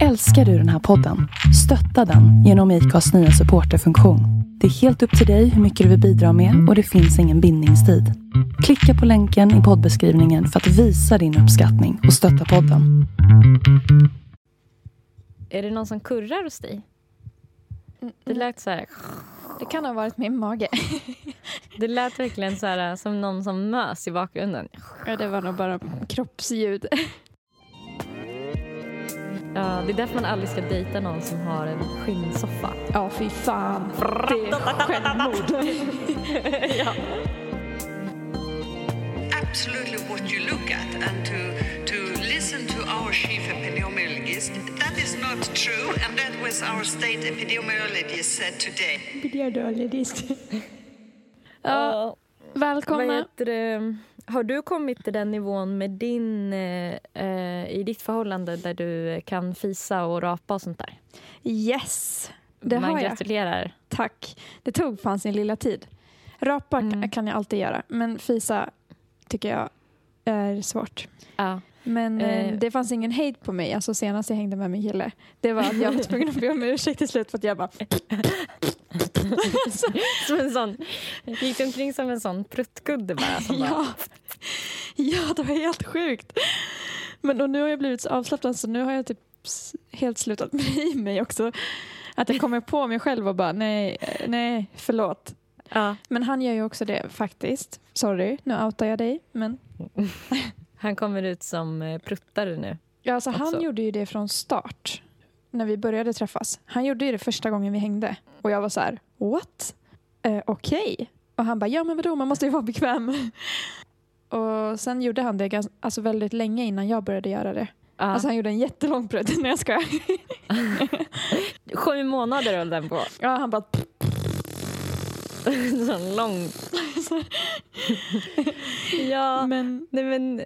Älskar du den här podden? Stötta den genom IKAs nya supporterfunktion. Det är helt upp till dig hur mycket du vill bidra med och det finns ingen bindningstid. Klicka på länken i poddbeskrivningen för att visa din uppskattning och stötta podden. Är det någon som kurrar hos dig? Det lät så här... Det kan ha varit min mage. Det lät verkligen så här som någon som mös i bakgrunden. Ja, det var nog bara kroppsljud. Ja, det är därför man aldrig ska dejta någon som har en skinnsoffa. Ja, fy fan. Det är självmord. ja. absolutely what you look at and to to listen to our chief epidemiologist that is not true and that was our state epidemiologist said today Ja, Vad välkomna. heter det? Har du kommit till den nivån med din, eh, eh, i ditt förhållande där du kan fisa och rapa och sånt där? Yes, det Man har jag. gratulerar. Tack. Det tog fan sin lilla tid. Rapa Mm. kan jag alltid göra, men fisa tycker jag är svårt. Ja. Men eh, Eh. det fanns ingen hejd på mig. Alltså senast jag hängde med min kille. Det var att jag var tvungen att be om ursäkt till slut för att jag bara... Som en sån, gick omkring som en sån pruttkudde bara? Som bara Ja. ja, det var helt sjukt. Men och nu har jag blivit så avslappnad så nu har jag typ helt slutat bry mig också. Att jag kommer på mig själv och bara nej, eh, nej, förlåt. ja. Men han gör ju också det faktiskt. Sorry, nu outar jag dig. Men Han kommer ut som eh, pruttare nu. ja, alltså, han gjorde ju det från start. När vi började träffas. Han gjorde ju det första gången vi hängde. Och jag var så här, what? Eh, Okej. Och han bara, ja men vadå, man måste ju vara bekväm. Och sen gjorde han det gans- alltså, väldigt länge innan jag började göra det. Ja. Alltså han gjorde en jättelång prutt. Nej jag skojar. Sju månader höll den på. Ja, han bara, Sån lång. ja. men Nej, men,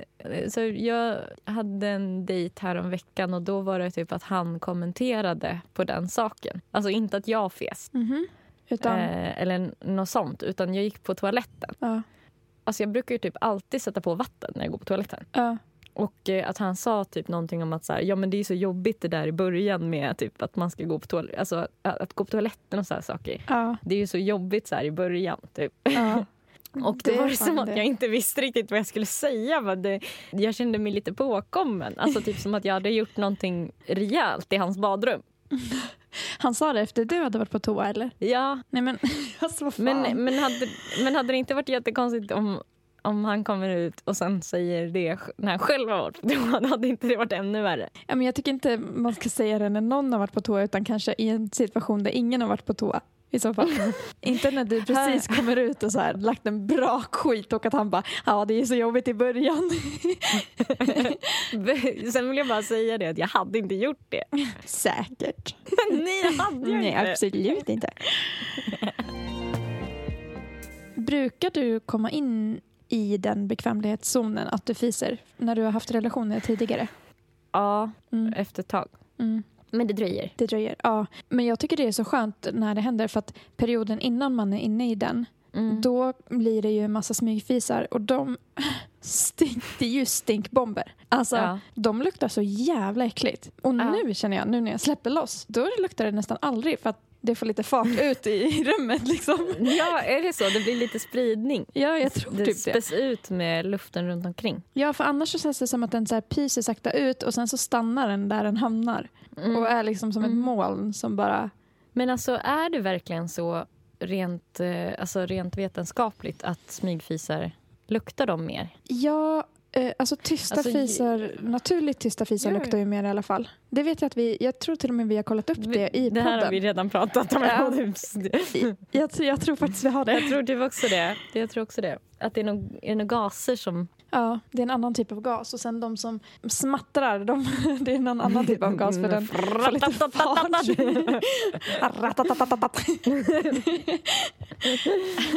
så jag hade en dejt här om veckan och då var det typ att han kommenterade på den saken. Alltså inte att jag fes mhm. Utan, eh, eller något sånt utan jag gick på toaletten. ja, Alltså jag brukar ju typ alltid sätta på vatten när jag går på toaletten. ja, Och eh, att han sa typ någonting om att så här, ja men det är så jobbigt det där i början med typ att man ska gå på toaletten, alltså att, gå på toaletten och så här saker. ja, Det är ju så jobbigt så här i början typ. ja. Och Det är var det som att det. jag inte visste riktigt vad jag skulle säga. Men det, jag kände mig lite påkommen. Alltså typ som att jag hade gjort någonting rejält i hans badrum. Han sa det efter du hade varit på toa eller? Ja, Nej men alltså vad fan. men, men, hade, men hade det inte varit jättekonstigt om, om han kommer ut och sen säger det när han själv har varit på toa? Då hade inte det varit ännu värre. Ja, men jag tycker inte man ska säga det när någon har varit på toa utan kanske i en situation där ingen har varit på toa. I så fall. inte när du precis kommer ut och så här, lagt en bra skit och att han bara ja det är så jobbigt i början. Sen vill jag bara säga det att jag hade inte gjort det. Säkert. Nej, det hade jag Nej inte. absolut inte. Brukar du komma in i den bekvämlighetszonen att du fiser när du har haft relationer tidigare? Ja, Mm. efter ett tag. Mm. Men det dröjer. Det dröjer. Ja. Men jag tycker det är så skönt när det händer för att perioden innan man är inne i den Mm. då blir det ju en massa smygfisar och de stink, det är ju stinkbomber. Alltså Ja. de luktar så jävla äckligt. Och Ja. nu känner jag, nu när jag släpper loss, då luktar det nästan aldrig för att det får lite fart ut i rummet liksom. Ja, är det så? Det blir lite spridning. Ja, jag tror det typ det. späs ut med luften runt omkring. Ja, för annars så känns det som att den så här pyser sakta ut och sen så stannar den där den hamnar. Och är liksom som ett Mm. moln som bara... Men alltså, är det verkligen så rent, eh, alltså, rent vetenskapligt att smygfisar luktar de mer? Ja, eh, alltså tysta Alltså, fisar, naturligt tysta fisar Ja. luktar ju mer i alla fall. Det vet jag att vi, jag tror till och med vi har kollat upp det i det här har podden. vi redan pratat om. Ja. jag, Jag, tror- jag faktiskt vi har det. tror typ också det. Jag tror också det. Att det är några är några gaser som... Ja, det är en annan typ av gas. Och sen de som smattrar, de, det är en annan typ av gas för den får lite fart.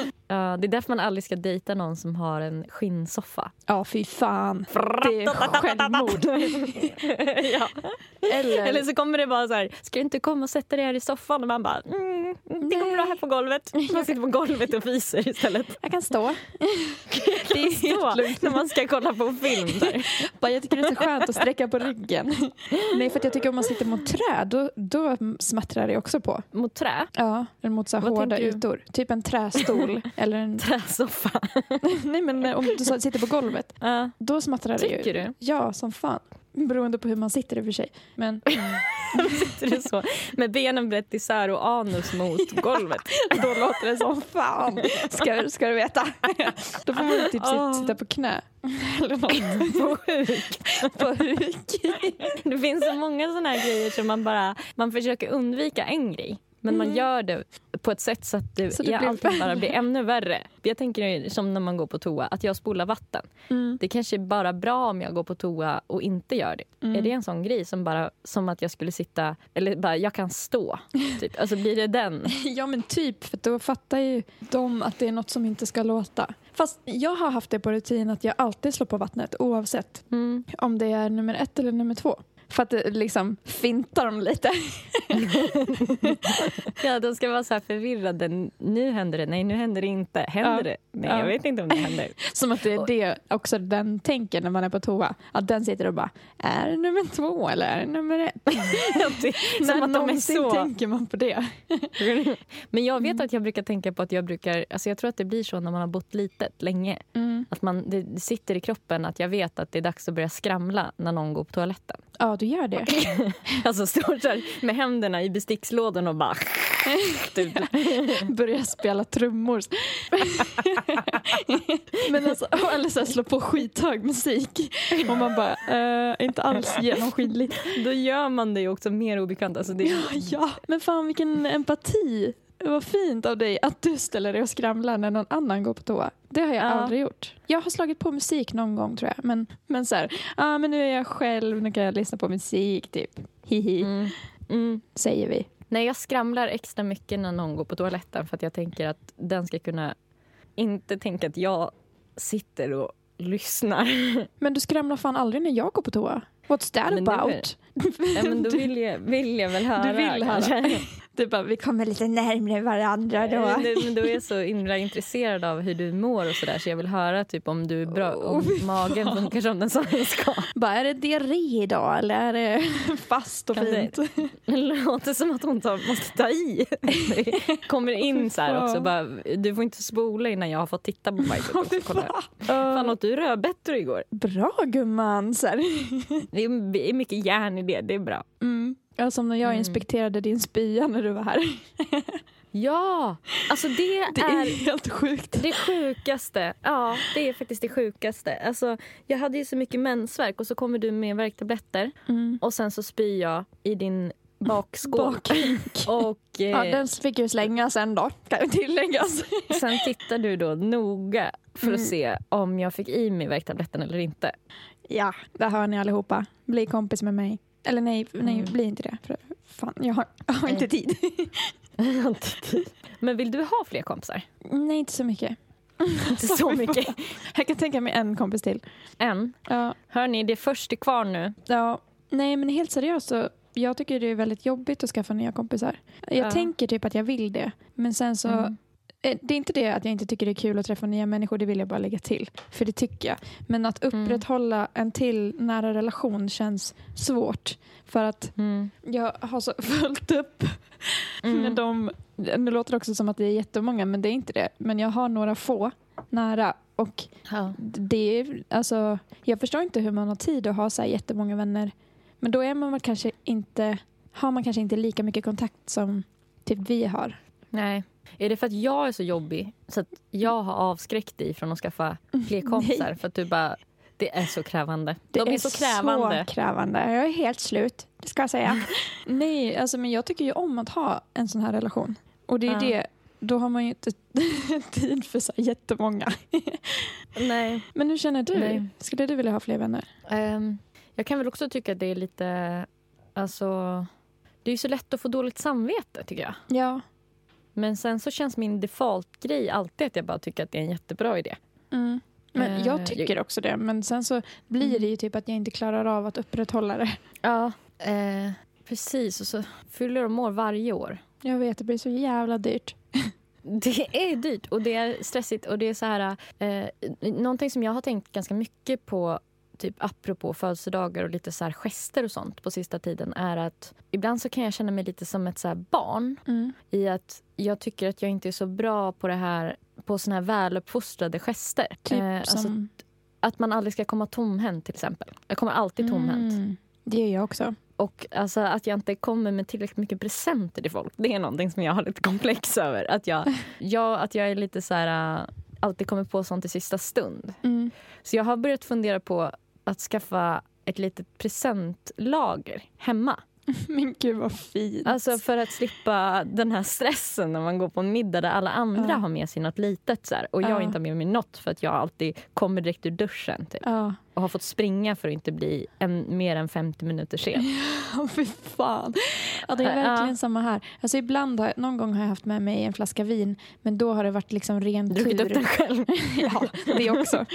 Ja, det är därför man aldrig ska dejta någon som har en skinnsoffa. Ja, fy fan. Det är självmord. ja. Eller, Eller så kommer det bara så här, ska du inte komma och sätta dig här i soffan? Och man bara, mm, det går bra här på golvet. Man sitter på golvet och fiser istället. jag kan stå. Det är så när man ska kolla på film. Där. Bara, jag tycker det är så skönt att sträcka på ryggen. Nej, för jag tycker om man sitter mot träd, då, då smattrar det också på. Mot trä, Ja, eller mot så hårda ytor. Typ en trästol. Eller en... träsoffa. Nej, men om du sitter på golvet, Ja, då smattrar det ju. tycker du? Ja, som fan. Beroende på hur man sitter i och för sig. Men Sitter du så med benen brett isär och anus mot golvet? då låter det som fan. Ska, ska du veta. Då får man typ sit, sitta på knä. Eller något. På huk. På huk. Det finns så många såna här grejer som man bara man försöker undvika en grej. Men man gör det på ett sätt så att det, Så det ja, blir allting bara blir ännu värre. Jag tänker som när man går på toa, att jag spolar vatten. Mm. Det kanske är bara bra om jag går på toa och inte gör det. Mm. Är det en sån grej som bara som att jag skulle sitta, eller bara jag kan stå? Typ. Alltså blir det den? Ja men typ, för då fattar ju de att det är något som inte ska låta. Fast jag har haft det på rutin att jag alltid slår på vattnet oavsett Mm. om det är nummer ett eller nummer två. För att det liksom fintar dem lite. Ja, de ska vara så här förvirrade. Nu händer det, nej nu händer det inte. Händer Ja. det? Nej, Ja. jag vet inte om det händer. Som att det är det också den tänker när man är på toa. Att den sitter och bara, är det nummer två eller är det nummer ett? Det- När som att de är så. tänker man på det. Men jag Mm. vet att jag brukar tänka på att jag brukar, alltså jag tror att det blir så när man har bott litet länge. Att man, det det sitter i kroppen att jag vet att det är dags att börja skramla när någon går på toaletten. Ja, du gör det. Alltså står så här med händerna i bestickslådan och bara... typ. Börjar spela trummor. Men alltså, eller så här, slå på skithög musik. Och man bara, eh, inte alls genomskinligt. Då gör man det ju också mer obekvämt. Alltså det, Ja, men fan vilken empati. Vad fint av dig att du ställer dig och skramlar när någon annan går på toa. Det har jag Ja. aldrig gjort. Jag har slagit på musik någon gång tror jag. Men, men så här, ah, men nu är jag själv, nu kan jag lyssna på musik typ. Hihi, mm, mm. säger vi. Nej, jag skramlar extra mycket när någon går på toaletten för att jag tänker att den ska kunna inte tänka att jag sitter och lyssnar. Men du skramlar fan aldrig när jag går på toa. What's that Men about? Ja, men då vill jag, vill jag väl höra. Du vill höra. Du bara, vi kommer lite närmare varandra då. Men det- Men då är jag så himla intresserad av hur du mår och sådär så jag vill höra typ om du är bra, om fy magen funkar som den som den ska. Bara, är det diarré idag eller är det fast och Kan det- fint? Det låter som att hon tar, måste ta i. Det kommer in så här också. Bara, du får inte spola innan jag har fått titta på bajset. Åh, också, kolla. fan. Fan åt du rödbetor igår? Bra gumman! Så här. Det är, det är mycket järn i det, det är bra. Mm. Ja, som när jag Mm. inspekterade din spya när du var här. Ja, alltså det, Det är är helt sjukt. det sjukaste. Ja, det är faktiskt det sjukaste. Alltså, jag hade ju så mycket mensvärk och så kommer du med värktabletter Mm. och sen så spyr jag i din bakskål. Bakhink. Och eh, Ja, den fick ju slänga sen då, kan tilläggas. sen tittar du då noga för att Mm. se om jag fick i mig värktabletten eller inte. Ja, där hör ni allihopa. Bli kompis med mig. Eller nej, nej Mm. bli inte det. För fan, jag har, jag har inte tid. Men vill du ha fler kompisar? nej, inte så mycket. Inte så mycket. Jag kan tänka mig en kompis till. Än. Ja, Hörni, det är först till kvar nu. ja. Nej, men helt seriöst så jag tycker det är väldigt jobbigt att skaffa nya kompisar. Jag Ja. tänker typ att jag vill det. Men sen så Mm. Eh, Det är inte det att jag inte tycker det är kul att träffa nya människor, det vill jag bara lägga till. För det tycker jag. Men att Mm. upprätthålla en till nära relation känns svårt. För att Mm. jag har så fullt upp med Mm. dem. Nu låter det också som att det är jättemånga, men det är inte det. Men jag har några få nära. Och Ja. det är, alltså, jag förstår inte hur man har tid att ha så här jättemånga vänner. Men då är man kanske inte, har man kanske inte lika mycket kontakt som typ vi har. Nej. Är det för att jag är så jobbig så att jag har avskräckt dig från att skaffa fler kompisar? För att du bara, det är så krävande. Det De är, så krävande. så krävande. Jag är helt slut, det ska jag säga. Nej, alltså, men jag tycker ju om att ha en sån här relation. Och det är Ja. det, då har man ju inte tid för så här jättemånga. Nej. Men hur känner du? Nej. Skulle du vilja ha fler vänner? Ehm, jag kan väl också tycka att det är lite... Alltså, det är ju så lätt att få dåligt samvete, tycker jag. Ja. Men sen så känns min default-grej alltid att jag bara tycker att det är en jättebra idé. Mm. Men Eh, jag tycker också det. Men sen så blir Mm. det ju typ att jag inte klarar av att upprätthålla det. Ja. Eh, precis, och så fyller de år varje år. Jag vet, det blir så jävla dyrt. Det är dyrt och det är stressigt och det är så här... Eh, någonting som jag har tänkt ganska mycket på typ apropå födelsedagar och lite så här gester och sånt på sista tiden är att ibland så kan jag känna mig lite som ett så barn Mm. i att jag tycker att jag inte är så bra på det här på såna här väluppfostrade gester. Typ Eh, alltså som... att man aldrig ska komma tomhänt till exempel. Jag kommer alltid tomhänt. Mm. Det gör jag också. Och alltså, att jag inte kommer med tillräckligt mycket presenter till folk. Det är någonting som jag har lite komplex över. Att jag, jag, att jag är lite så här, äh, alltid kommer på sånt i sista stund. Mm. Så jag har börjat fundera på att skaffa ett litet presentlager hemma. Men gud vad fint. Alltså för att slippa den här stressen när man går på en middag där alla andra Ja. har med sig något litet. Så här, och jag Ja. inte har med mig något för att jag alltid kommer direkt ur duschen. Typ, Ja, och har fått springa för att inte bli en, mer än 50 minuter sen. oh, fy fan. Ja, det är Ja. verkligen samma här. Alltså ibland har, någon gång har jag haft med mig en flaska vin men då har det varit liksom ren Druckit tur. upp den själv. ja, det också.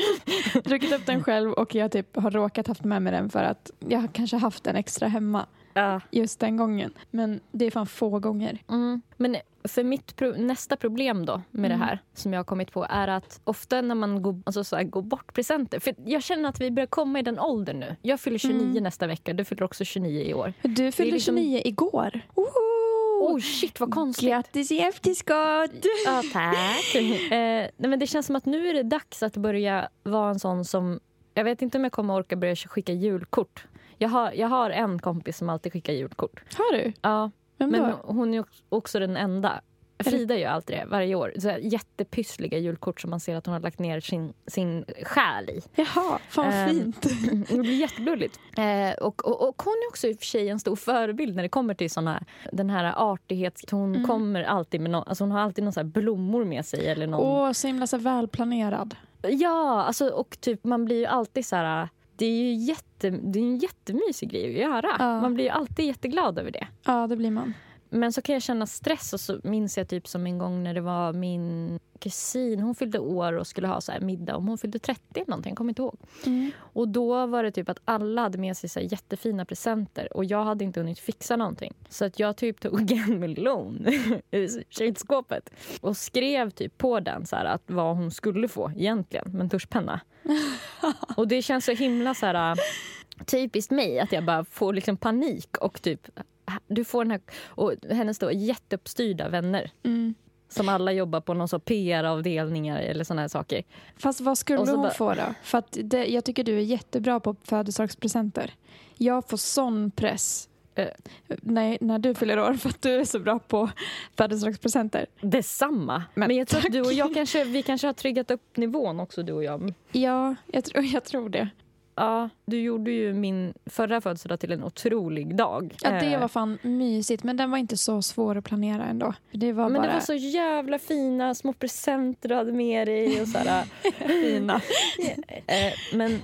Druckit upp den själv och jag typ har råkat haft med mig den för att jag kanske haft den extra hemma Ja. just den gången. Men det är fan få gånger. Mm. Men för mitt pro- nästa problem då med Mm. det här som jag har kommit på är att ofta när man går, alltså så här, går bort presenter. För jag känner att vi börjar komma i den åldern nu. Jag fyller 29 Mm. nästa vecka. Du fyller också 29 i år. Du fyllde liksom- 29 igår. Woho! Oh shit vad konstigt. Grattis i efterskott! Ja, tack. eh, men det känns som att nu är det dags att börja vara en sån som... Jag vet inte om jag kommer orka börja skicka julkort. Jag har, jag har en kompis som alltid skickar julkort. Har du? Ja, Vem men då? hon är också- den enda. Frida gör alltid det varje år. Så jättepyssliga julkort som man ser att hon har lagt ner sin, sin själ i. Jaha, fan vad Ehm, fint. Det blir jättegulligt. Eh, och, och, och hon är också i och för sig en stor förebild när det kommer till såna, den här artighets... Hon Mm. kommer alltid med någon, alltså hon har alltid någon så blommor med sig. Eller någon, Åh, så himla så välplanerad. Ja, alltså, och typ, man blir ju alltid så här... Det är ju jätte, det är en jättemysig grej att göra. Ja. Man blir ju alltid jätteglad över det. Ja, det blir man. Men så kan jag känna stress och så minns jag typ som en gång när det var min kusin, hon fyllde år och skulle ha så här middag om hon fyllde 30 eller någonting, jag kommer inte ihåg. Mm. Och då var det typ att alla hade med sig så jättefina presenter och jag hade inte hunnit fixa någonting. Så att jag typ tog en melon ur kylskåpet och skrev typ på den så här att vad hon skulle få egentligen med en tuschpenna. och det känns så himla så här typiskt mig att jag bara får liksom panik och typ du får den här och hennes då jätteuppstyrda vänner Mm. som alla jobbar på någon PR-avdelningar eller såna här saker. Fast vad skulle hon bara- få då? För att det, jag tycker du är jättebra på födelsedagspresenter. Jag får sån press Eh. när, när du fyller år för att du är så bra på födelsedagspresenter. Detsamma. Men, Men jag tror att du och jag kanske, vi kanske har triggat upp nivån också du och jag. Ja, jag, tror- jag tror det. Ja, du gjorde ju min förra födelsedag till en otrolig dag. Ja, det Eh, var fan mysigt, men den var inte så svår att planera ändå. Det var Men bara det var så jävla fina små presenter du hade med dig. Och så här, fina. eh, men...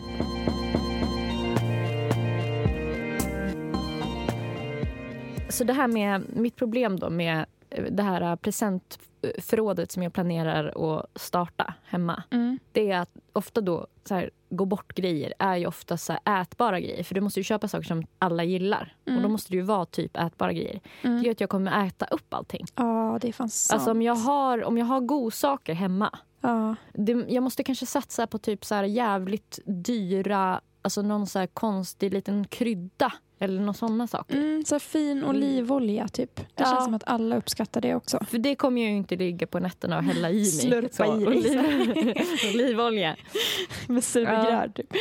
Så det här med mitt problem då med det här presentförrådet som jag planerar att starta hemma. Mm. Det är att ofta då så här, gå bort-grejer är ju ofta så här, ätbara grejer. För du måste ju köpa saker som alla gillar. Och då Mm. måste det ju vara typ ätbara grejer. Det Mm. gör att jag kommer äta upp allting. Ja, det är fan sant. Alltså om jag har, om jag har godsaker hemma. ja. Det, jag måste kanske satsa på typ så här jävligt dyra, alltså någon så här konstig liten krydda. Eller några sådana saker. mm, så fin olivolja, typ. Det Ja. känns som att alla uppskattar det också. För det kommer jag ju inte ligga på nätterna och hälla i mig. Slurpa Så, i oliv, olivolja. Med sugrör, typ.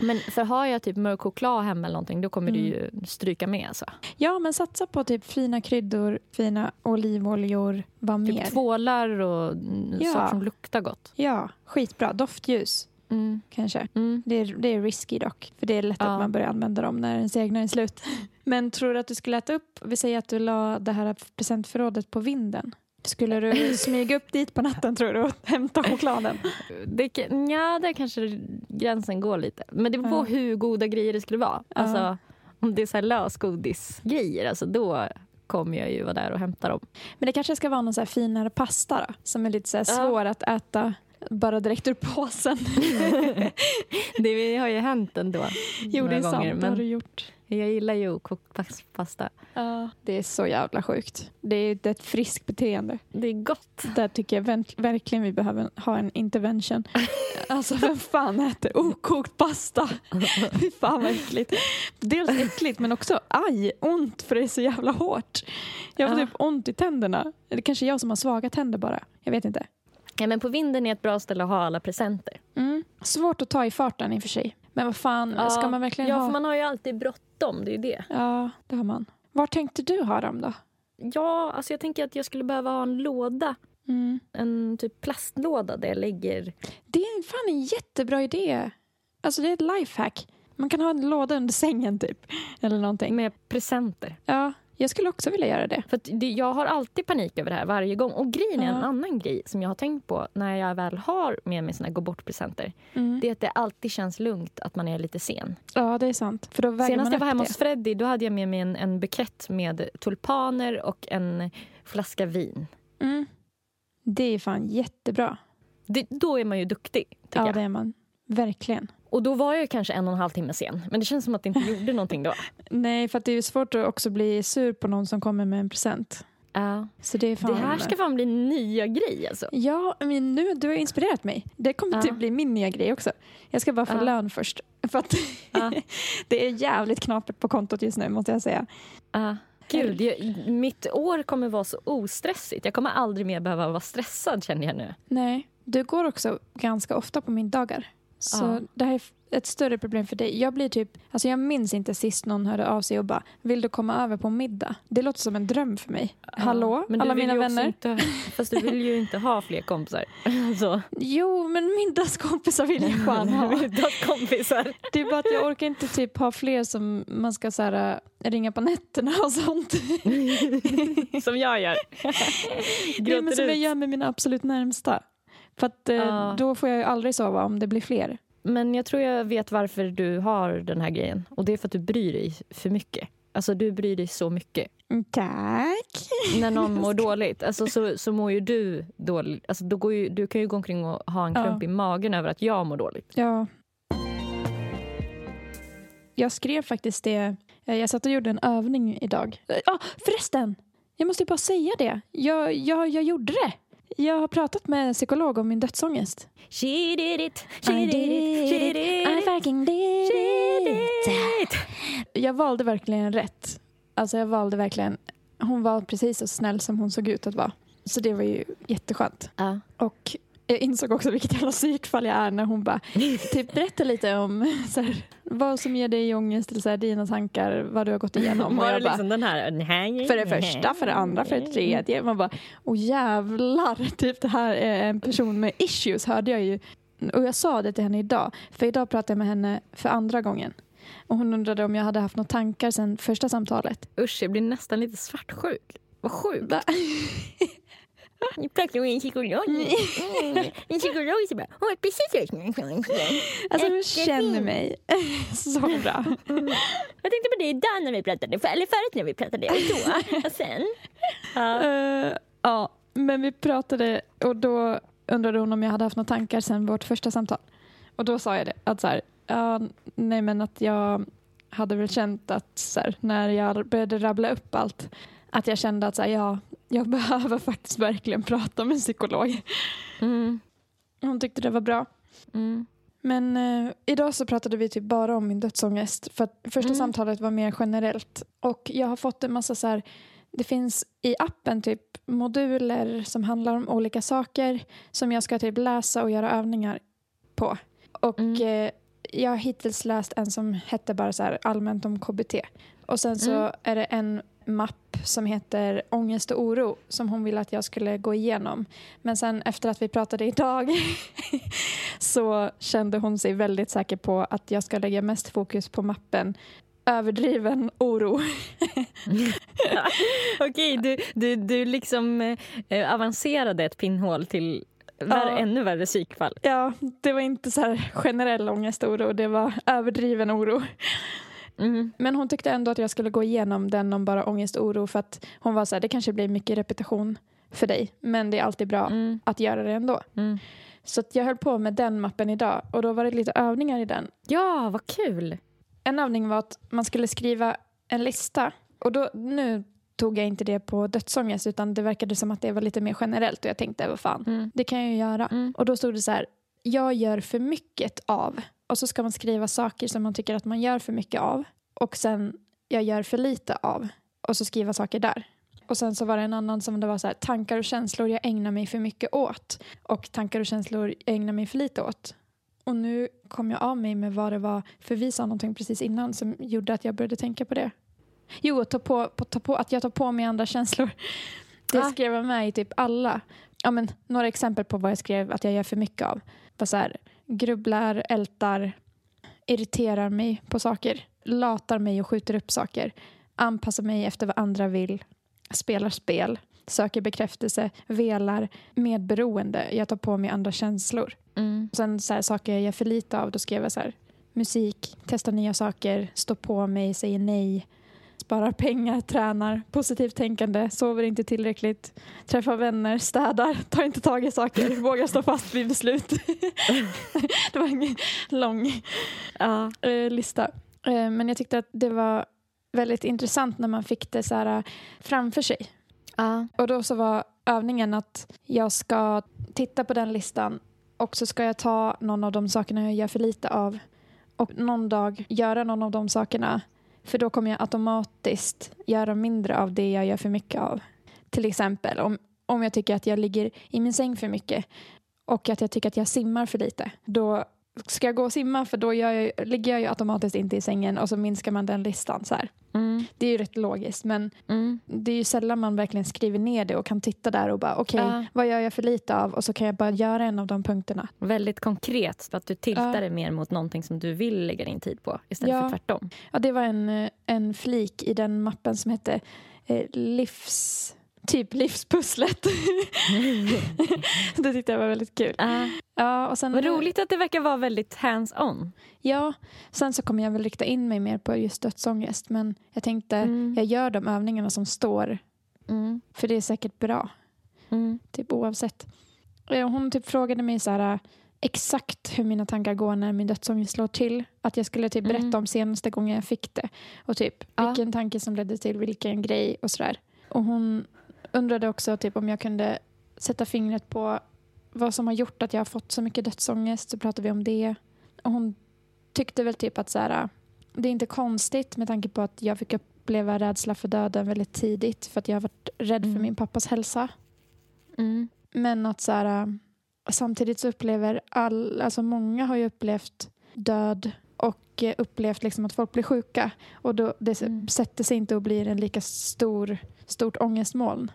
Men för har jag typ mörk choklad hemma eller någonting då kommer Mm. ju stryka med. Alltså. Ja, men satsa på typ fina kryddor, fina olivoljor. Vad mer? Typ tvålar och mm, Ja. saker som luktar gott. Ja, skitbra. Doftljus, Mm. kanske. Mm. Det är, det är risky dock, för det är lätt Ja. att man börjar använda dem när ens egna är slut. Men tror du att du skulle äta upp, vi säger att du la det här presentförrådet på vinden. Skulle du smyga upp dit på natten tror du och hämta chokladen? Det, ja, där kanske gränsen går lite. Men det beror på Ja. hur goda grejer det skulle vara. Ja. Alltså, om det är så här lösgodisgrejer, alltså då, kommer jag ju vara där och hämta dem. Men det kanske ska vara någon så finare pasta då, som är lite så här Ja. svår att äta bara direkt ur påsen. Det har ju hänt ändå jo, det är sant. gånger. Det har du Men gjort. jag gillar ju pas- pasta. Ja. Det är så jävla sjukt. Det är det är ett friskt beteende. Det är gott. Där tycker jag verk- verkligen vi behöver ha en intervention. Alltså vem fan äter okokt pasta? Fy fan vad äckligt. Dels äckligt men också aj, ont för det är så jävla hårt. Jag får Ja. typ ont i tänderna. Eller kanske jag som har svaga tänder bara. Jag vet inte. Ja, men på vinden är ett bra ställe att ha alla presenter. Mm. Svårt att ta i farten i och för sig. Men vad fan, ska man verkligen ja, ha? för man har ju alltid bråttom. Det är ju det. Ja, det har man. Var tänkte du ha dem då? Ja, alltså jag tänker att jag skulle behöva ha en låda. Mm. En typ plastlåda där jag lägger... Det är fan en jättebra idé. Alltså det är ett lifehack. Man kan ha en låda under sängen typ. Eller någonting. Med presenter. Ja, jag skulle också vilja göra det. För det, jag har alltid panik över det här varje gång. Och grejen är en annan grej som jag har tänkt på när jag väl har med mig såna här gå bort-presenter. Mm. Det är att det alltid känns lugnt att man är lite sen. Ja, det är sant. För då väger Senast man jag var hemma det. hos Freddy då hade jag med mig en, en bukett med tulpaner och en flaska vin. Mm. Det är fan jättebra. Det, då är man ju duktig. Ja, jag. det är man. Verkligen. Och då var jag kanske en och en halv timme sen. Men det känns som att det inte gjorde någonting då. Nej, för det är ju svårt att också bli sur på någon som kommer med en present. Ja. Så det. Det här ska fan bli nya grej alltså. Ja, men nu, du har inspirerat mig. Det kommer Ja. typ bli min nya grej också. Jag ska bara få Ja. lön först. För att det är jävligt knapert på kontot just nu måste jag säga. Ja. Gud, jag, mitt år kommer vara så ostressigt. Jag kommer aldrig mer behöva vara stressad känner jag nu. Nej, du går också ganska ofta på middagar. Så Ja. det här är ett större problem för dig. Jag blir typ, alltså jag minns inte sist någon hörde av sig och bara vill du komma över på middag? Det låter som en dröm för mig. Hallå, Men alla mina vänner. Inte, fast du vill ju inte ha fler kompisar. Alltså, Jo, men middagskompisar vill jag fan ha. kompisar. Det är bara att jag orkar inte typ ha fler som man ska så här, äh, ringa på nätterna och sånt. Som jag gör. Nej, men Gråter som jag gör med mina absolut närmsta. För att eh, Ja. då får jag ju aldrig sova om det blir fler. Men jag tror jag vet varför du har den här grejen. Och det är för att du bryr dig för mycket. Alltså du bryr dig så mycket. Mm, Tack. När någon mår dåligt alltså, så, så mår ju du dåligt. Alltså, då går ju, du kan ju gå omkring och ha en Ja. klump i magen över att jag mår dåligt. Ja. Jag skrev faktiskt det. eh, Jag satt och gjorde en övning idag. Eh, Ja, förresten. Jag måste ju bara säga det. Jag, jag, jag gjorde det. Jag har pratat med en psykolog om min dödsångest. She did it, she I did it, she did I it, fucking did she did it. Jag valde verkligen rätt. Alltså jag valde verkligen. Hon var precis så snäll som hon såg ut att vara. Så det var ju jätteskönt. Ja. Och jag insåg också vilket jävla psykfall jag är när hon bara typ berättar lite om så här, vad som ger dig ångest, eller så här, dina tankar, vad du har gått igenom. Var det bara, liksom den här... för det första, för det andra, för det tredje. Man bara, åh jävlar, typ det här är en person med issues hörde jag ju. Och jag sa det till henne idag, för idag pratade jag med henne för andra gången. Och hon undrade om jag hade haft några tankar sen första samtalet. Usch, jag blir nästan lite svartsjuk. Vad sjukt. Psykolog. En psykolog som bara, precis. Alltså hon känner mig så bra. Jag tänkte på det idag när vi pratade, för, eller förut när vi pratade och då. Och sen. Ja. Eh, ja, men vi pratade och då undrade hon om jag hade haft några tankar sen vårt första samtal. Och då sa jag det, att så här, ja, nej men att jag hade väl känt att så här, när jag började rabbla upp allt, att jag kände att så här, ja, jag behöver faktiskt verkligen prata med en psykolog. Mm. Hon tyckte det var bra. Mm. Men eh, idag så pratade vi typ bara om min dödsångest. För första Mm. samtalet var mer generellt. Och jag har fått en massa så här, det finns i appen typ moduler som handlar om olika saker som jag ska typ läsa och göra övningar på. Och Mm. eh, jag har hittills läst en som hette bara så här allmänt om KBT. Och sen så Mm. är det en mapp som heter ångest och oro som hon ville att jag skulle gå igenom. Men sen efter att vi pratade idag så kände hon sig väldigt säker på att jag ska lägga mest fokus på mappen överdriven oro. Okej, du, du, du liksom eh, avancerade ett pinnhål till värre, Ja. ännu värre psykfall. Ja, det var inte så här generell ångest och oro, det var överdriven oro. Mm. Men hon tyckte ändå att jag skulle gå igenom den om bara ångest och oro för att hon var så här, det kanske blir mycket repetition för dig, men det är alltid bra Mm. att göra det ändå. Mm. Så jag höll på med den mappen idag och då var det lite övningar i den. Ja, vad kul! En övning var att man skulle skriva en lista och då, nu tog jag inte det på dödsångest utan det verkade som att det var lite mer generellt och jag tänkte vad fan, Mm. det kan jag ju göra. Mm. Och då stod det så här, jag gör för mycket av. Och så ska man skriva saker som man tycker att man gör för mycket av. Och sen, jag gör för lite av. Och så skriva saker där. Och sen så var det en annan som det var så här, tankar och känslor jag ägnar mig för mycket åt. Och tankar och känslor jag ägnar mig för lite åt. Och nu kom jag av mig med vad det var, för vi sa någonting precis innan som gjorde att jag började tänka på det. Jo, ta på, på, ta på, att jag tar på mig andra känslor. Det Ah. skrev jag med i typ alla. Ja, men, några exempel på vad jag skrev att jag gör för mycket av. Var så här, grubblar, ältar, irriterar mig på saker, latar mig och skjuter upp saker, anpassar mig efter vad andra vill, spelar spel, söker bekräftelse, velar, medberoende, jag tar på mig andra känslor. Mm. Sen så här, saker jag gör för lite av, då skrev jag så här, musik, testa nya saker, stå på mig, säger nej, sparar pengar, tränar, positivt tänkande, sover inte tillräckligt, träffar vänner, städar, tar inte tag i saker, vågar stå fast vid beslut. det var en lång Ja. eh, lista. Eh, men jag tyckte att det var väldigt intressant när man fick det så här, eh, framför sig. Ja. Och då så var övningen att jag ska titta på den listan och så ska jag ta någon av de sakerna jag gör för lite av och någon dag göra någon av de sakerna. För då kommer jag automatiskt göra mindre av det jag gör för mycket av. Till exempel om, om jag tycker att jag ligger i min säng för mycket och att jag tycker att jag simmar för lite. Då ska jag gå och simma för då jag, ligger jag ju automatiskt inte i sängen och så minskar man den listan. Så här. Mm. Det är ju rätt logiskt men Mm. det är ju sällan man verkligen skriver ner det och kan titta där och bara okej, Ja. vad gör jag för lite av? Och så kan jag bara göra en av de punkterna. Väldigt konkret, så att du tiltar Ja. det mer mot någonting som du vill lägga din tid på istället Ja. för tvärtom. Ja, det var en, eh, en flik i den mappen som hette eh, livs... Typ livspusslet. det tyckte jag var väldigt kul. Ja. Ja, och sen, Vad roligt att det verkar vara väldigt hands-on. Ja, sen så kommer jag väl rikta in mig mer på just dödsångest. Men jag tänkte, Mm. jag gör de övningarna som står. Mm. För det är säkert bra. Mm. Typ oavsett. Eh, Hon typ frågade mig så här, exakt hur mina tankar går när min dödsångest slår till. Att jag skulle typ berätta Mm. om senaste gången jag fick det. Och typ Ja. vilken tanke som ledde till vilken grej och sådär. Och hon undrade också typ om jag kunde sätta fingret på vad som har gjort att jag har fått så mycket dödsångest. Så pratade vi om det. Och hon tyckte väl typ att så här, det är inte konstigt med tanke på att jag fick uppleva rädsla för döden väldigt tidigt. För att jag har varit rädd för Mm. min pappas hälsa. Mm. Men att så här, samtidigt så upplever all, alltså många har ju upplevt död och eh, upplevt liksom att folk blir sjuka. Och då, det Mm. sätter sig inte och blir en lika stor, stort ångestmoln.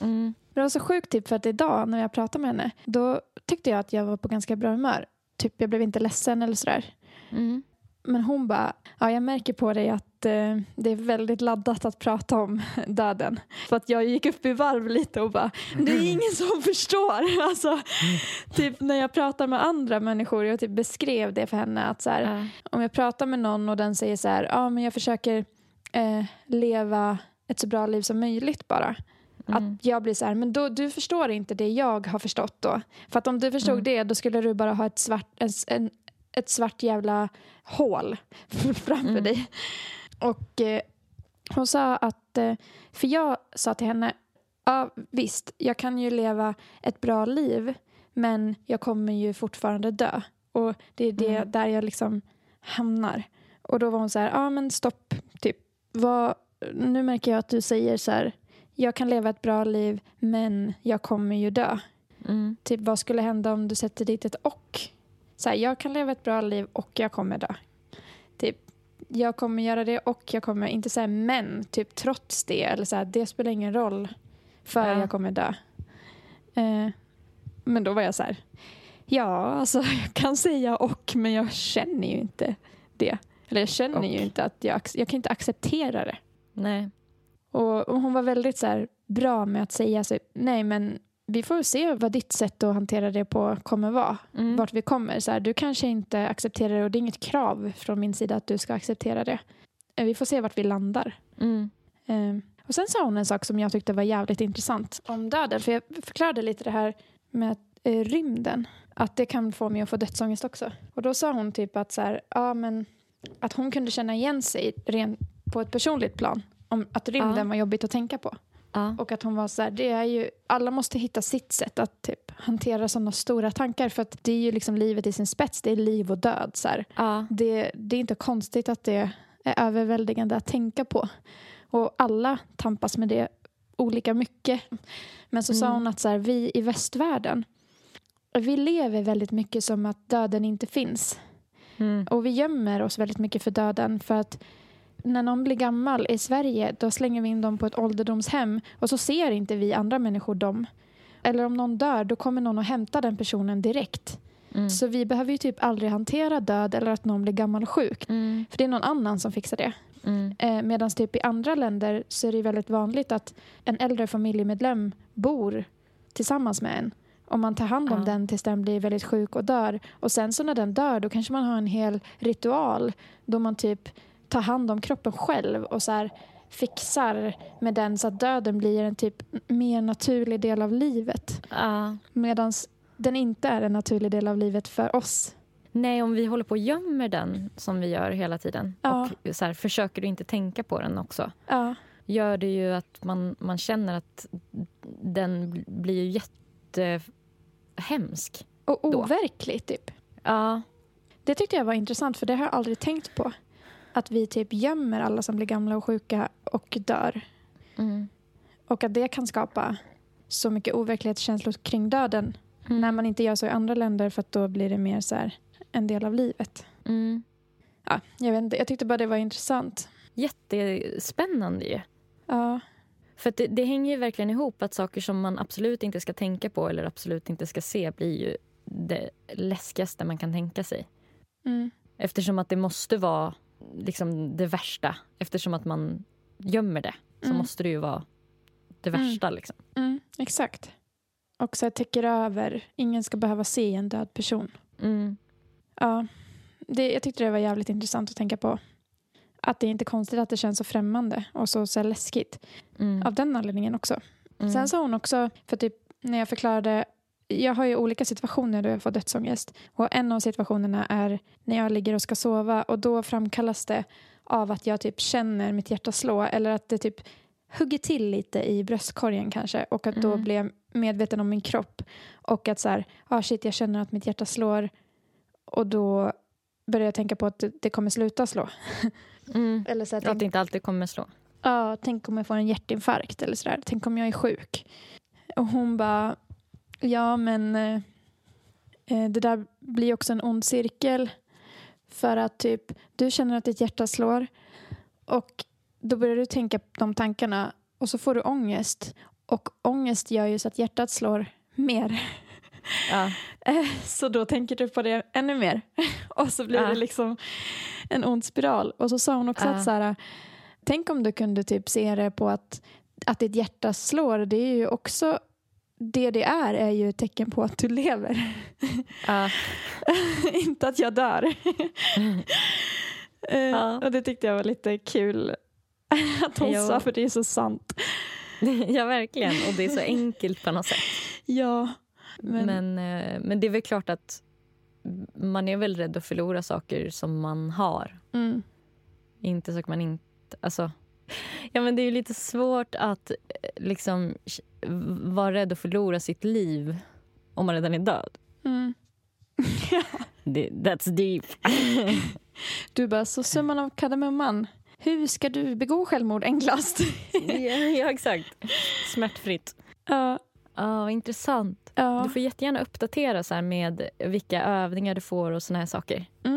Mm. Det var så sjukt typ för att idag när jag pratade med henne då tyckte jag att jag var på ganska bra humör. Typ jag blev inte ledsen eller sådär. Mm. Men hon bara, ja jag märker på dig att eh, det är väldigt laddat att prata om döden. För att jag gick upp i varv lite och bara, det är ingen som förstår. Alltså, typ när jag pratar med andra människor, jag typ beskrev det för henne att så här, Ja. om jag pratar med någon och den säger så här, ja men jag försöker eh, leva ett så bra liv som möjligt bara. Mm. Att jag blir så här, men då, du förstår inte det jag har förstått då. För att om du förstod Mm. det, då skulle du bara ha ett svart, en, en, ett svart jävla hål framför Mm. dig. Och eh, hon sa att, eh, för jag sa till henne, ja visst, jag kan ju leva ett bra liv, men jag kommer ju fortfarande dö. Och det är det Mm. där jag liksom hamnar. Och då var hon så här, ja men stopp, typ. Vad, nu märker jag att du säger så här, jag kan leva ett bra liv, men jag kommer ju dö. Mm. Typ vad skulle hända om du sätter dit ett och? Så här, jag kan leva ett bra liv och jag kommer dö. Typ, jag kommer göra det och jag kommer inte säga men, typ trots det. Eller så här, det spelar ingen roll för Ja. jag kommer dö. Eh, men då var jag så här, ja alltså jag kan säga och men jag känner ju inte det. Eller jag känner Och. ju inte att jag, jag kan inte acceptera det. Nej. Och, och hon var väldigt så här, bra med att säga så, nej men vi får se vad ditt sätt att hantera det på kommer vara. Mm. Vart vi kommer. Så här, du kanske inte accepterar det och det är inget krav från min sida att du ska acceptera det. Eh, Vi får se vart vi landar. Mm. Eh, och Sen sa hon en sak som jag tyckte var jävligt intressant om döden. För Jag förklarade lite det här med eh, rymden. Att det kan få mig att få dödsångest också. Och Då sa hon typ att, så här, ja, men, att hon kunde känna igen sig ren, på ett personligt plan. Om att rymden Ja. var jobbigt att tänka på. Ja. Och att hon var så här, det är ju, alla måste hitta sitt sätt att typ, hantera sådana stora tankar. För att det är ju liksom livet i sin spets, det är liv och död. Så. Ja. Det, det är inte konstigt att det är överväldigande att tänka på. Och alla tampas med det olika mycket. Men så sa Mm. hon att så här, vi i västvärlden, vi lever väldigt mycket som att döden inte finns. Mm. Och vi gömmer oss väldigt mycket för döden för att när någon blir gammal i Sverige då slänger vi in dem på ett ålderdomshem och så ser inte vi andra människor dem. Eller om någon dör då kommer någon och hämtar den personen direkt. Mm. Så vi behöver ju typ aldrig hantera död eller att någon blir gammal och sjuk. Mm. För det är någon annan som fixar det. Mm. Eh, Medan typ i andra länder så är det väldigt vanligt att en äldre familjemedlem bor tillsammans med en. Om man tar hand om Ja. den tills den blir väldigt sjuk och dör. Och sen så när den dör då kanske man har en hel ritual då man typ tar hand om kroppen själv och så här fixar med den så att döden blir en typ mer naturlig del av livet. Ja. Medan den inte är en naturlig del av livet för oss. Nej, om vi håller på och gömmer den som vi gör hela tiden Ja. och så här, försöker du inte tänka på den också Ja, gör det ju att man, man känner att den blir ju jättehemsk. och Då. overklig typ. Ja. Det tyckte jag var intressant för det har jag aldrig tänkt på. Att vi typ gömmer alla som blir gamla och sjuka och dör. Mm. Och att det kan skapa så mycket overklighetskänslor kring döden. Mm. När man inte gör så i andra länder för att då blir det mer så här en del av livet. Mm. Ja, jag, vet inte, jag tyckte bara det var intressant. Jättespännande ju. Ja, För det, det hänger ju verkligen ihop att saker som man absolut inte ska tänka på eller absolut inte ska se blir ju det läskigaste man kan tänka sig. mm, Eftersom att det måste vara liksom det värsta. Eftersom att man gömmer det så Mm. måste det ju vara det Mm. värsta. Liksom. mm, exakt. Och så täcker över. Ingen ska behöva se en död person. Mm. Ja, det, jag tyckte det var jävligt intressant att tänka på. Att det är inte konstigt att det känns så främmande och så, så läskigt. Mm. Av den anledningen också. Mm. Sen sa hon också, för typ när jag förklarade jag har ju olika situationer då jag får dödsångest. Och en av situationerna är när jag ligger och ska sova och då framkallas det av att jag typ känner mitt hjärta slå eller att det typ hugger till lite i bröstkorgen kanske och att då Mm. blir jag medveten om min kropp och att så här, ah shit jag känner att mitt hjärta slår och då börjar jag tänka på att det, kommer sluta slå. Mm. Eller så här, Att det inte alltid kommer slå. ja, tänk om jag får en hjärtinfarkt eller sådär. Tänk om jag är sjuk. Och hon bara, ja men eh, eh, det där blir också en ond cirkel. För att typ, du känner att ditt hjärta slår och då börjar du tänka de tankarna och så får du ångest. Och ångest gör ju så att hjärtat slår mer. Ja. Eh, Så då tänker du på det ännu mer. Och så blir Ja. det liksom en ond spiral. Och så sa hon också Ja. att så här, tänk om du kunde typ se det på att, att ditt hjärta slår. Det är ju också det det är, är ju ett tecken på att du lever. Ja. Inte att jag dör. Ja. Och det tyckte jag var lite kul att hon Jo. sa, för det är så sant. ja, verkligen. Och det är så enkelt på något sätt. Ja. Men, Men, eh, men det är väl klart att man är väl rädd att förlora saker som man har. mm, Inte att man inte... Alltså, ja, men det är ju lite svårt att eh, liksom vara rädd att förlora sitt liv om man redan är död. mm. That's deep. Du bara, så summan av kardemumman. Hur ska du begå självmord enklast? ja, ja, exakt. Smärtfritt. Ja, Ja, vad intressant. ja. Du får jättegärna uppdatera så här med vilka övningar du får och såna här saker. Mm.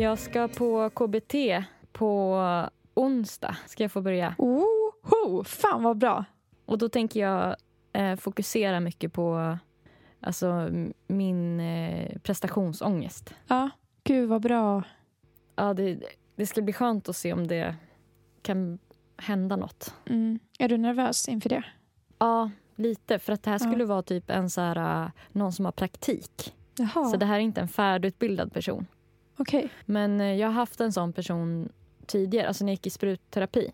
Jag ska på KBT på onsdag. Ska jag få börja. Woho! Fan vad bra. Och då tänker jag eh, fokusera mycket på alltså, min eh, prestationsångest. Ja, gud vad bra. Ja, det, det ska bli skönt att se om det kan hända något. Mm. Är du nervös inför det? Ja, lite. För att det här Ja. skulle vara typ en så här, eh, någon som har praktik Jaha, Så det här är inte en färdigutbildad person. Okej. Men eh, jag har haft en sån person tidigare, alltså när jag gick i sprutterapi.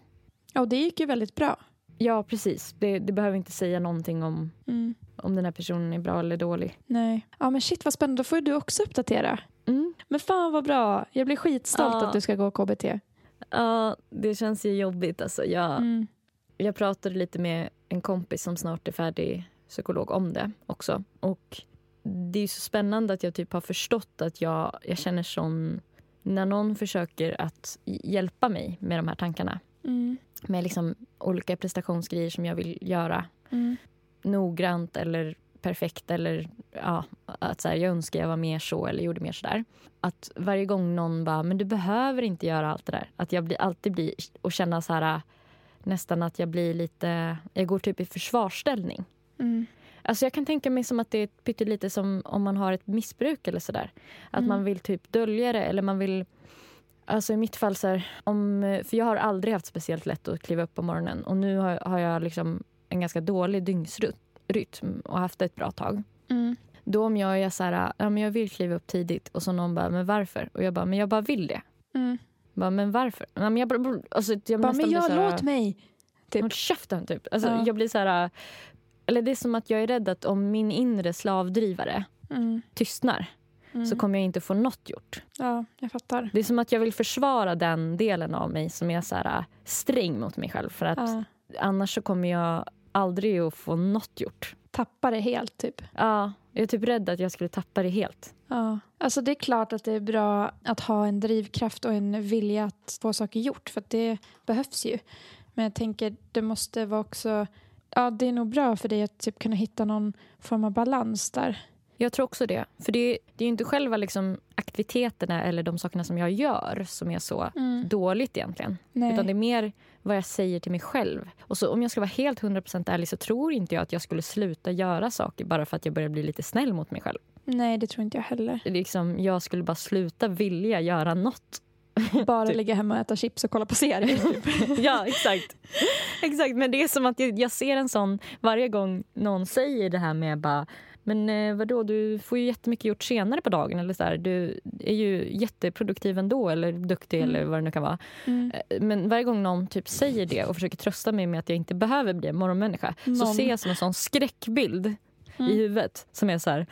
Ja, och det gick ju väldigt bra. Ja, precis. Det, det behöver inte säga någonting om, Mm. om den här personen är bra eller dålig. Nej. Ja, men shit vad spännande. Då får ju du också uppdatera. Mm. Men fan vad bra. Jag blir skitstolt Ja. att du ska gå KBT. Ja, det känns ju jobbigt. Alltså, jag, Mm. jag pratade lite med en kompis som snart är färdig psykolog om det också. Och det är så spännande att jag typ har förstått att jag, jag känner sån... När någon försöker att hjälpa mig med de här tankarna Mm. med liksom olika prestationsgrejer som jag vill göra Mm. noggrant eller perfekt eller ja, att så här, jag önskar jag var mer så eller gjorde mer så där. Att varje gång någon bara, men du behöver inte göra allt det där. Att jag blir, alltid blir och känna så här nästan att jag blir lite, jag går typ i försvarsställning. Mm. Alltså jag kan tänka mig som att det är pyttelite som om man har ett missbruk eller sådär. Att Mm. man vill typ dölja det eller man vill... Alltså i mitt fall så här, om, för jag har aldrig haft speciellt lätt att kliva upp på morgonen och nu har, har jag liksom en ganska dålig dygnsrytm och haft det ett bra tag. Mm. Då om jag är så här, ja men jag vill kliva upp tidigt och så någon bara, men varför? Och jag bara, men jag bara vill det. Mm. Bara, men varför? Ja, men jag, alltså, jag Bara, men jag, här, låt mig. typ. Håll käften, typ. Alltså, Ja. Jag blir så här... Eller det är som att jag är rädd att om min inre slavdrivare Mm. tystnar Mm. så kommer jag inte få något gjort. Ja, jag fattar. Det är som att jag vill försvara den delen av mig som är så här sträng mot mig själv. För att Ja. annars så kommer jag aldrig att få något gjort. Tappar det helt typ. Ja, jag är typ rädd att jag skulle tappa det helt. Ja. Alltså det är klart att det är bra att ha en drivkraft och en vilja att få saker gjort för att det behövs ju. Men jag tänker det måste vara också Ja, det är nog bra för dig att typ kunna hitta någon form av balans där. Jag tror också det. För det, det är inte själva liksom aktiviteterna eller de sakerna som jag gör som är så dåligt egentligen. Nej. Utan det är mer vad jag säger till mig själv. Och så om jag ska vara helt 100% ärlig så tror inte jag att jag skulle sluta göra saker bara för att jag börjar bli lite snäll mot mig själv. Nej, det tror inte jag heller. Är Liksom, jag skulle bara sluta vilja göra något. Bara Typ. ligga hemma och äta chips och kolla på serier. Ja, exakt. exakt. Men det är som att jag, jag ser en sån varje gång någon säger det här med bara men eh, vadå, du får ju jättemycket gjort senare på dagen. Eller så här, du är ju jätteproduktiv ändå eller duktig Mm. eller vad det nu kan vara. Mm. Eh, Men varje gång någon typ säger det och försöker trösta mig med att jag inte behöver bli en morgonmänniska så Någon. ser jag som en sån skräckbild Mm. i huvudet som är så här...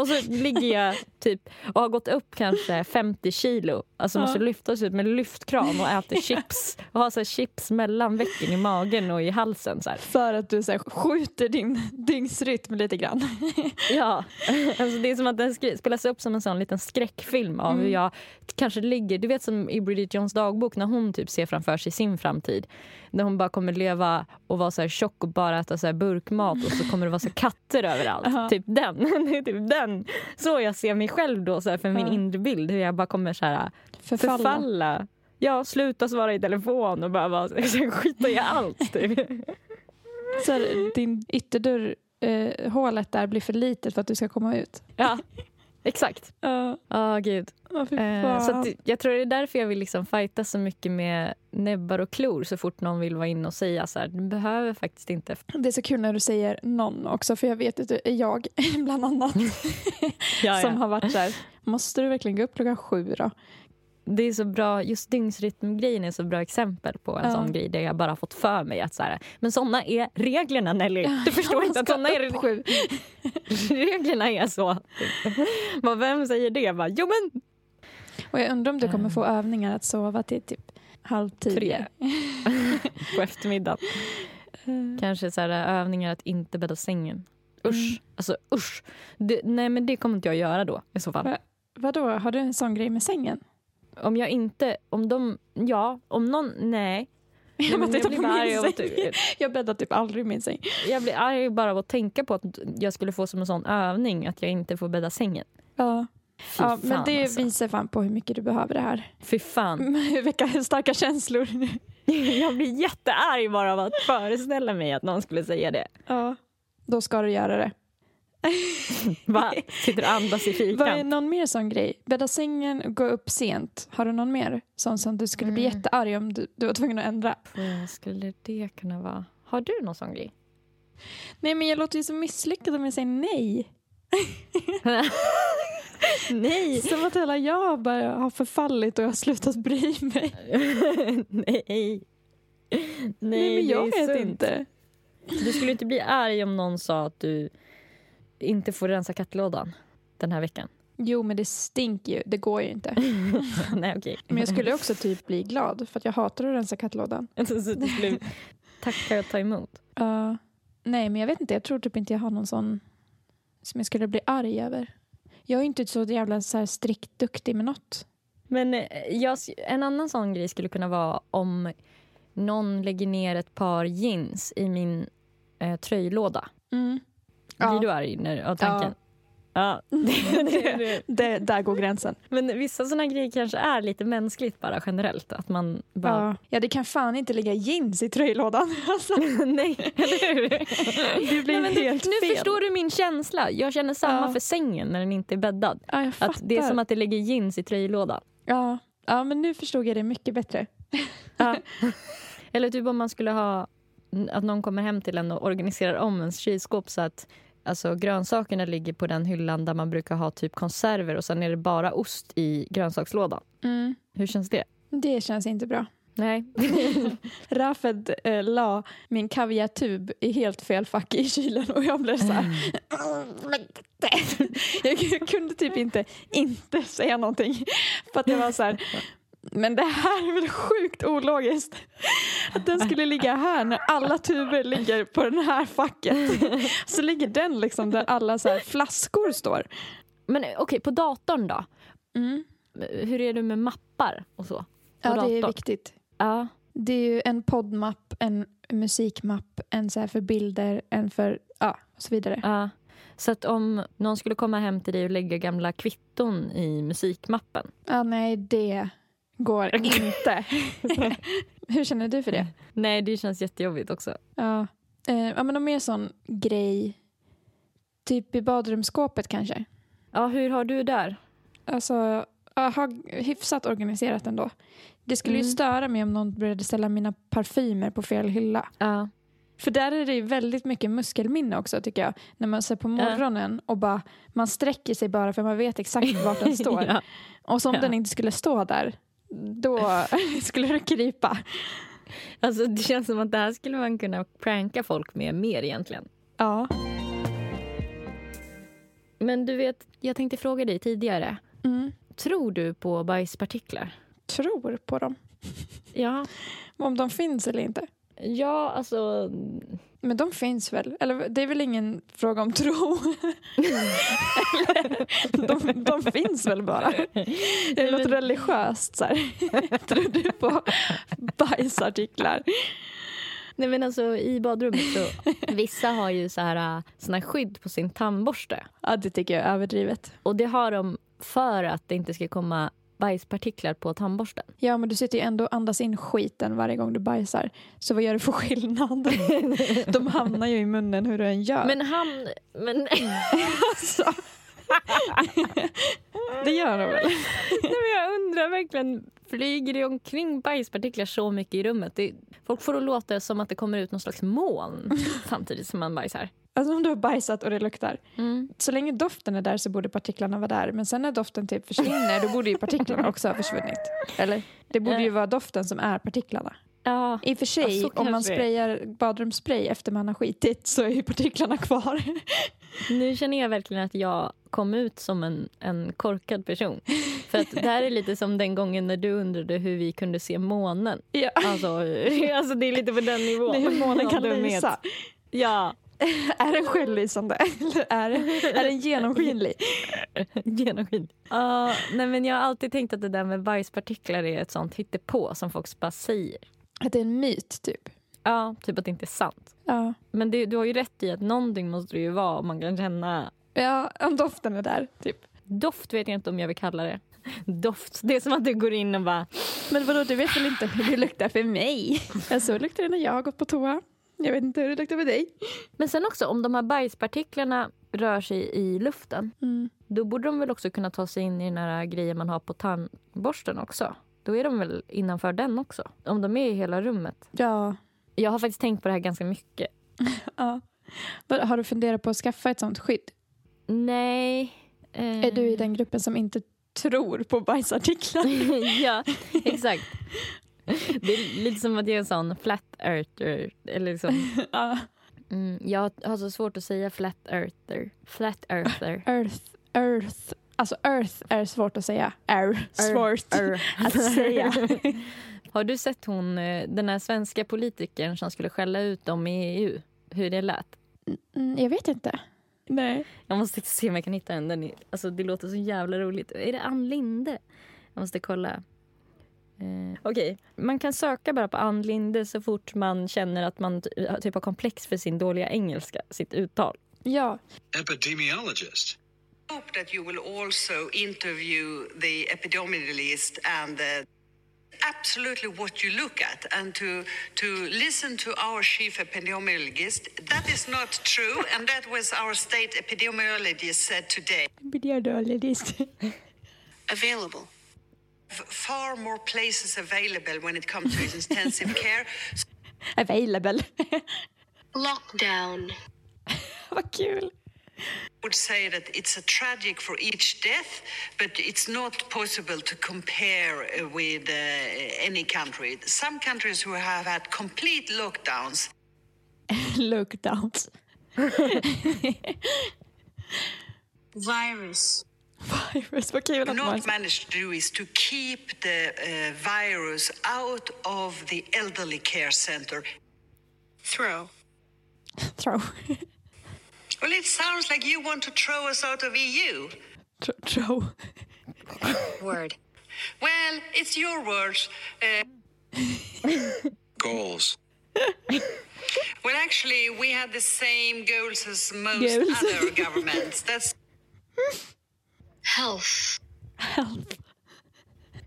och så ligger jag typ och har gått upp kanske 50 kilo. Alltså Ja. måste lyftas ut med lyftkran och äter chips. Och har så här chips mellan vecken i magen och i halsen. Så här. För att du så här, skjuter din dygnsrytm lite grann. Ja, alltså det är som att den spelas upp som en sån liten skräckfilm av hur Mm. jag kanske ligger, du vet som i Bridget Jones dagbok när hon typ ser framför sig sin framtid. När hon bara kommer leva och vara så här tjock och bara äta så här burkmat och så kommer det vara så katter överallt. Ja. Typ den. Det är typ den. Så jag ser mig själv då så här för min inre bild. Hur jag bara kommer så här Förfalla. förfalla. Ja, sluta svara i telefon och bara, bara skita i allt. Typ. Så här, din ytterdörr, eh, hålet där blir för litet för att du ska komma ut. Ja, exakt. Ja, Ja, gud. oh, Eh, fan. så att, jag tror det är därför jag vill liksom fighta så mycket med näbbar och klor så fort någon vill vara inne och säga så här, du behöver faktiskt inte. Det är så kul när du säger någon också för jag vet att det är jag bland annat som har varit så här, måste du verkligen gå upp klockan sju då? Det är så bra, just dygnsrytmgrejen är så bra exempel på en Ja. sån grej där jag bara fått för mig att så här, men såna är reglerna Nelly. Du förstår inte att såna är sju. reglerna är så. Bara, Vem säger det? Bara, jo men Och jag undrar om du kommer få övningar att sova till typ halv tio. Tre. på eftermiddagen. Eh, Kanske så här, övningar att inte bädda sängen. Usch. Mm. Alltså usch. Det, nej men det kommer inte jag göra då i så fall. Va? Vadå, har du en sån grej med sängen? Om jag inte, om de, ja, om någon, nej. Jag, bara tittar blir arg av att- jag bäddar typ aldrig i min säng. Jag blir arg bara av att tänka på att jag skulle få som en sån övning att jag inte får bädda sängen. Ja, Fy ja men det alltså. visar fan på hur mycket du behöver det här. Fy fan. Vilka starka känslor. Jag blir jättearg bara av att föreställa mig att någon skulle säga det. ja, då ska du göra det. Va? Sitter och andas i Vad är någon mer sån grej? Bädda sängen, gå upp sent. Har du någon mer? Sån som du skulle bli Mm. jättearg om du, du var tvungen att ändra. Vad skulle det kunna vara? Har du någon sån grej? Nej, men jag låter ju så misslyckad om jag säger nej. Nej! Som att hela jag bara har förfallit och jag har slutat bry mig. Nej. Nej, Nej, men jag vet sunt. inte. Du skulle inte bli arg om någon sa att du inte får rensa kattlådan den här veckan? Jo, men det stinker ju. Det går ju inte. Nej, okej. Men jag skulle också typ bli glad för att jag hatar att rensa kattlådan. Så du skulle tacka och ta emot? Uh, nej, men jag vet inte. Jag tror typ inte jag har någon sån som jag skulle bli arg över. Jag är inte så jävla så här strikt duktig med något. Men eh, jag, en annan sån grej skulle kunna vara om någon lägger ner ett par jeans i min eh, tröjlåda. Mm. Blir Ja. du arg när, av tanken? Ja. det, det, det. Det, där går gränsen. Men vissa såna grejer kanske är lite mänskligt bara generellt. Att man bara... Ja. ja, det kan fan inte ligga jeans i tröjlådan. Alltså, Nej, eller hur? det blir Nej, men du, helt nu fel. förstår du min känsla. Jag känner samma Ja. för sängen när den inte är bäddad. Ja, jag fattar. Att det är som att det ligger jeans i tröjlådan. ja. ja, men nu förstod jag det mycket bättre. Ja. Eller typ om man skulle ha att någon kommer hem till en och organiserar om ens kylskåp så att alltså, grönsakerna ligger på den hyllan där man brukar ha typ konserver och sen är det bara ost i grönsakslådan. Mm. Hur känns det? Det känns inte bra. Nej. Rafed eh, la min kaviartub i helt fel fack i kylen och jag blev så här... Det- jag kunde typ inte inte säga någonting. För att jag var så här... Men det här är väl sjukt ologiskt. Att den skulle ligga här när alla tuber ligger på den här facket. Så ligger den liksom där alla så här flaskor står. Men eh, okej, på datorn då? Mm. Hur är du med mappar och så? På Ja, det är datorn? viktigt. Ja. Det är ju en poddmapp, en musikmapp, en så här för bilder, en för... Ja, och så vidare. Ja. Så att om någon skulle komma hem till dig och lägga gamla kvitton i musikmappen. Ja, nej, det går inte. Hur känner du för det? Nej, det känns jättejobbigt också. Ja, eh, ja men någon mer sån grej. Typ i badrumsskåpet kanske. Ja, hur har du där? Alltså, ja, ha hyfsat organiserat ändå. Det skulle ju Mm. störa mig om någon började ställa mina parfymer på fel hylla. Ja. För där är det ju väldigt mycket muskelminne också tycker jag. När man ser på morgonen och bara, man sträcker sig bara för man vet exakt vart den står. ja. Och som Ja. den inte skulle stå där, då skulle det krypa. Alltså, det känns som att det här skulle man kunna pranka folk med mer egentligen. Ja. Men du vet, jag tänkte fråga dig tidigare. Mm. Tror du på bajspartiklar? Tror på dem. Ja. Om de finns eller inte. Ja, alltså... Men de finns väl? Eller det är väl ingen fråga om tro? Eller, de, de finns väl bara? Det något religiöst så här. Tror du på bajsartiklar? Nej men alltså i badrummet så vissa har ju så här äh, såna här skydd på sin tandborste. Ja, det tycker jag är överdrivet. Och det har de för att det inte ska komma bajspartiklar på tandborsten. Ja, men du sitter ju ändå och andas in skiten varje gång du bajsar. Så vad gör det för skillnad? De hamnar ju i munnen hur du än gör. Men han... Men, alltså. det gör de väl? Nej, men jag undrar verkligen, flyger det omkring bajspartiklar så mycket i rummet? Det, folk får det låta som att det kommer ut någon slags moln samtidigt som man bajsar. Alltså om du har bajsat och det luktar. Mm. Så länge doften är där så borde partiklarna vara där. Men sen när doften typ försvinner då borde ju partiklarna också ha försvunnit. Eller? Det borde ju vara doften som är partiklarna. Ja, I och för Ja, sig, så om man sprayar badrumsspray efter man har skitit så är ju partiklarna kvar. nu känner jag verkligen att jag kom ut som en, en korkad person. För att det här är lite som den gången när du undrade hur vi kunde se månen. ja. Alltså, alltså det är lite på den nivån. Det är hur månen kan lysa. Ja, Är den självlysande eller är, är den genomskinlig? genomskin. Ja, nej men jag har alltid tänkt att det där med bajspartiklar är ett sånt hittepå som folk bara säger. Att det är en myt typ. Ja, typ att det inte är sant. Ja. Men det, du har ju rätt i att någonting måste det ju vara om man kan känna ja, om doften är där typ. Doft vet jag inte om jag vill kalla det. Doft. Det är som att du går in och bara... Men vadå, du vet väl inte hur det luktar för mig? Ja, så luktar det när jag har gått på toa. Jag vet inte hur det luktar för dig. Men sen också, om de här bajspartiklarna rör sig i luften Mm. då borde de väl också kunna ta sig in i den här grejen man har på tandborsten också. Då är de väl innanför den också? Om de är i hela rummet. Ja. Jag har faktiskt tänkt på det här ganska mycket. ja. Har du funderat på att skaffa ett sånt skydd? Nej. Eh, Är du i den gruppen som inte tror på bajsartiklar? ja, exakt. Det är lite som att jag är en sån flat earther. Eller liksom, mm, jag har så svårt att säga flat earther. Flat earther. Earth, earth. Alltså earth är svårt att säga. Är svårt Earth. att säga. Har du sett hon, eh, den här svenska politikern som skulle skälla ut dem i EU? Hur det lät? Mm, jag vet inte. Nej. Jag måste se om jag kan hitta den. den är, alltså, det låter så jävla roligt. Är det Ann Linde? Jag måste kolla. Eh, Okej, man kan söka bara på Ann Linde så fort man känner att man ty- typ har komplex för sin dåliga engelska, sitt uttal. Ja. epidemiologist. hope that you will also interview the epidemiologist and uh, absolutely what you look at and to to listen to our chief epidemiologist that is not true and that was our state epidemiologist said today Available. F- far more places available when it comes to intensive care Available. Lockdown. Vad kul. would say that it's a tragic for each death, but it's not possible to compare uh, with uh, any country. Some countries who have had complete lockdowns lockdowns. Virus. Virus. Vad kul do att man... not manage to do is to keep the uh, virus out of the elderly care center. Throw. Throw. Well, it sounds like you want to throw us out of EU. Tro- Throw. Word. Well, it's your words. Uh, Goals. well, actually, we had the same goals as most Goals. other governments. That's Health. Health.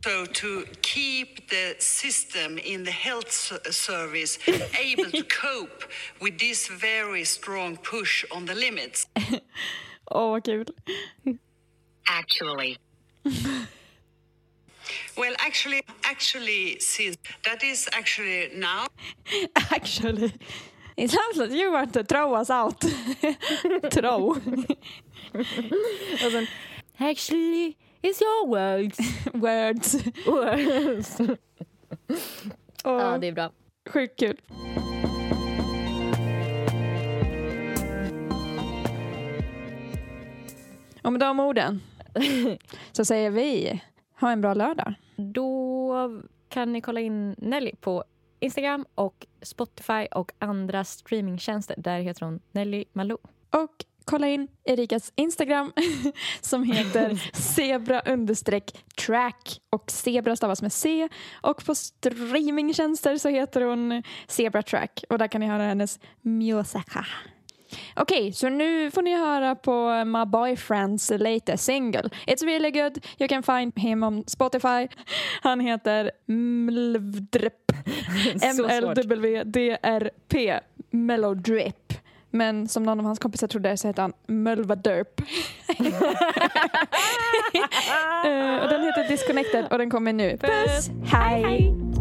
So to keep the system in the health service able to cope with this very strong push on the limits. Åh, vad kul. Actually. Well, actually, actually, since that is actually now Actually. It sounds like you want to throw us out. throw. Actually, it's your words. Words. words. Ja, det är bra. Sjukt kul. Och med de orden så säger vi ha en bra lördag. Då kan ni kolla in Nelly på Instagram och Spotify och andra streamingtjänster. Där heter hon Nelly Malou. Och kolla in Erikas Instagram som heter zebra track och zebra stavas med C och på streamingtjänster så heter hon zebra track och där kan ni höra hennes musika. Okej, så nu får ni höra på My Boyfriend's latest single. It's really good. You can find him on Spotify. Han heter Mlvdrp. M-L-W-D-R-P. Mellowdrip. Men som någon av hans kompisar trodde så heter han Mölvadurp. Eh, och den heter Disconnected och den kommer nu. Puss! Hej! Levels